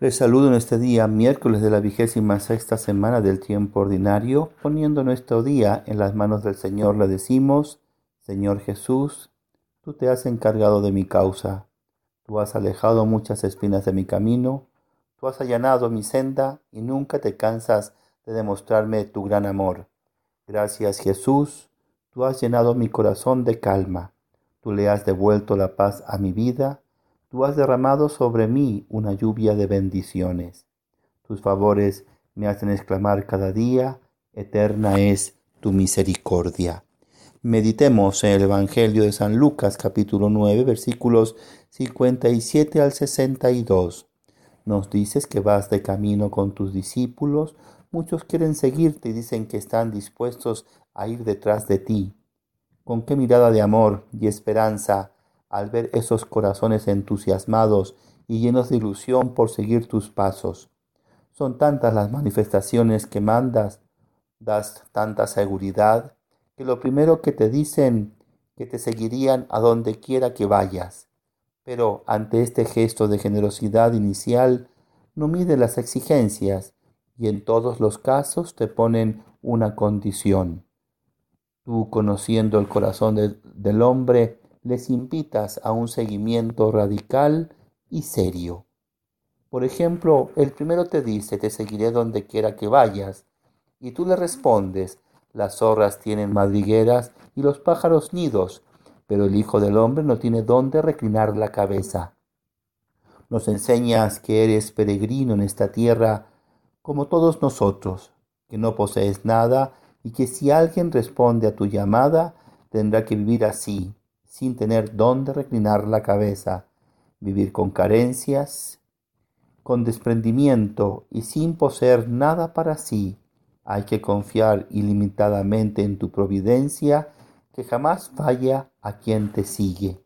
Les saludo en este día, miércoles de la vigésima sexta semana del tiempo ordinario, poniendo nuestro día en las manos del Señor, le decimos, Señor Jesús, tú te has encargado de mi causa, tú has alejado muchas espinas de mi camino, tú has allanado mi senda y nunca te cansas de demostrarme tu gran amor. Gracias Jesús, tú has llenado mi corazón de calma, tú le has devuelto la paz a mi vida, Tú has derramado sobre mí una lluvia de bendiciones. Tus favores me hacen exclamar cada día, eterna es tu misericordia. Meditemos en el Evangelio de San Lucas capítulo 9 versículos 57 al 62. Nos dices que vas de camino con tus discípulos, muchos quieren seguirte y dicen que están dispuestos a ir detrás de ti. Con qué mirada de amor y esperanza al ver esos corazones entusiasmados y llenos de ilusión por seguir tus pasos. Son tantas las manifestaciones que mandas, das tanta seguridad, que lo primero que te dicen que te seguirían a donde quiera que vayas. Pero ante este gesto de generosidad inicial, no mide las exigencias y en todos los casos te ponen una condición. Tú, conociendo el corazón del hombre, les invitas a un seguimiento radical y serio. Por ejemplo, el primero te dice, te seguiré donde quiera que vayas, y tú le respondes, las zorras tienen madrigueras y los pájaros nidos, pero el Hijo del Hombre no tiene dónde reclinar la cabeza. Nos enseñas que eres peregrino en esta tierra como todos nosotros, que no posees nada y que si alguien responde a tu llamada, tendrá que vivir así, sin tener dónde reclinar la cabeza, vivir con carencias, con desprendimiento y sin poseer nada para sí. Hay que confiar ilimitadamente en tu providencia que jamás falla a quien te sigue.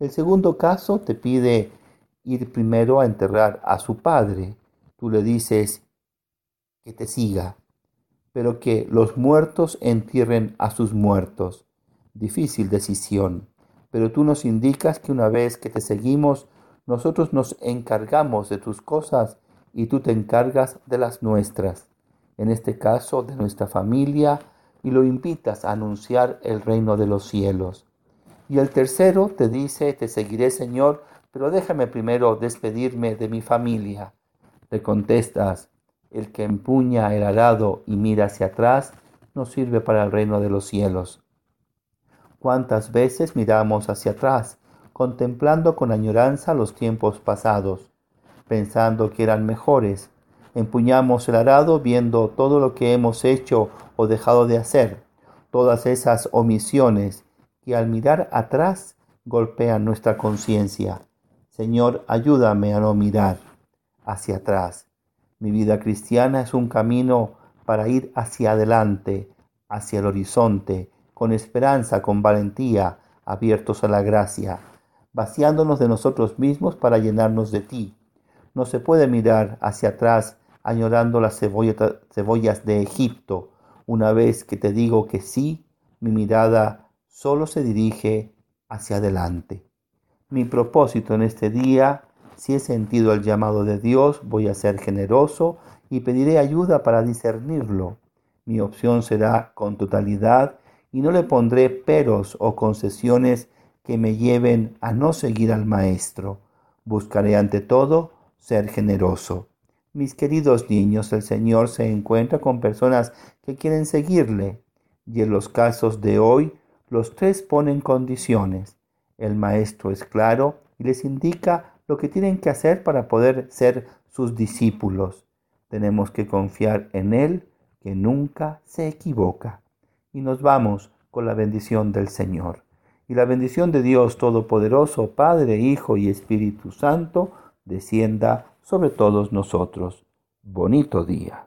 El segundo caso te pide ir primero a enterrar a su padre. Tú le dices que te siga, pero que los muertos entierren a sus muertos difícil decisión, pero tú nos indicas que una vez que te seguimos, nosotros nos encargamos de tus cosas y tú te encargas de las nuestras, en este caso de nuestra familia, y lo invitas a anunciar el reino de los cielos. Y el tercero te dice, te seguiré Señor, pero déjame primero despedirme de mi familia. Le contestas, el que empuña el arado y mira hacia atrás, no sirve para el reino de los cielos. Cuántas veces miramos hacia atrás, contemplando con añoranza los tiempos pasados, pensando que eran mejores. Empuñamos el arado viendo todo lo que hemos hecho o dejado de hacer, todas esas omisiones que al mirar atrás golpean nuestra conciencia. Señor, ayúdame a no mirar hacia atrás. Mi vida cristiana es un camino para ir hacia adelante, hacia el horizonte, con esperanza, con valentía, abiertos a la gracia, vaciándonos de nosotros mismos para llenarnos de ti. No se puede mirar hacia atrás añorando las cebollas de Egipto. Una vez que te digo que sí, mi mirada solo se dirige hacia adelante. Mi propósito en este día, si he sentido el llamado de Dios, voy a ser generoso y pediré ayuda para discernirlo. Mi opción será con totalidad y no le pondré peros o concesiones que me lleven a no seguir al Maestro. Buscaré ante todo ser generoso. Mis queridos niños, el Señor se encuentra con personas que quieren seguirle, y en los casos de hoy los tres ponen condiciones. El Maestro es claro y les indica lo que tienen que hacer para poder ser sus discípulos. Tenemos que confiar en Él, que nunca se equivoca y nos vamos con la bendición del Señor. Y la bendición de Dios Todopoderoso, Padre, Hijo y Espíritu Santo, descienda sobre todos nosotros. Bonito día.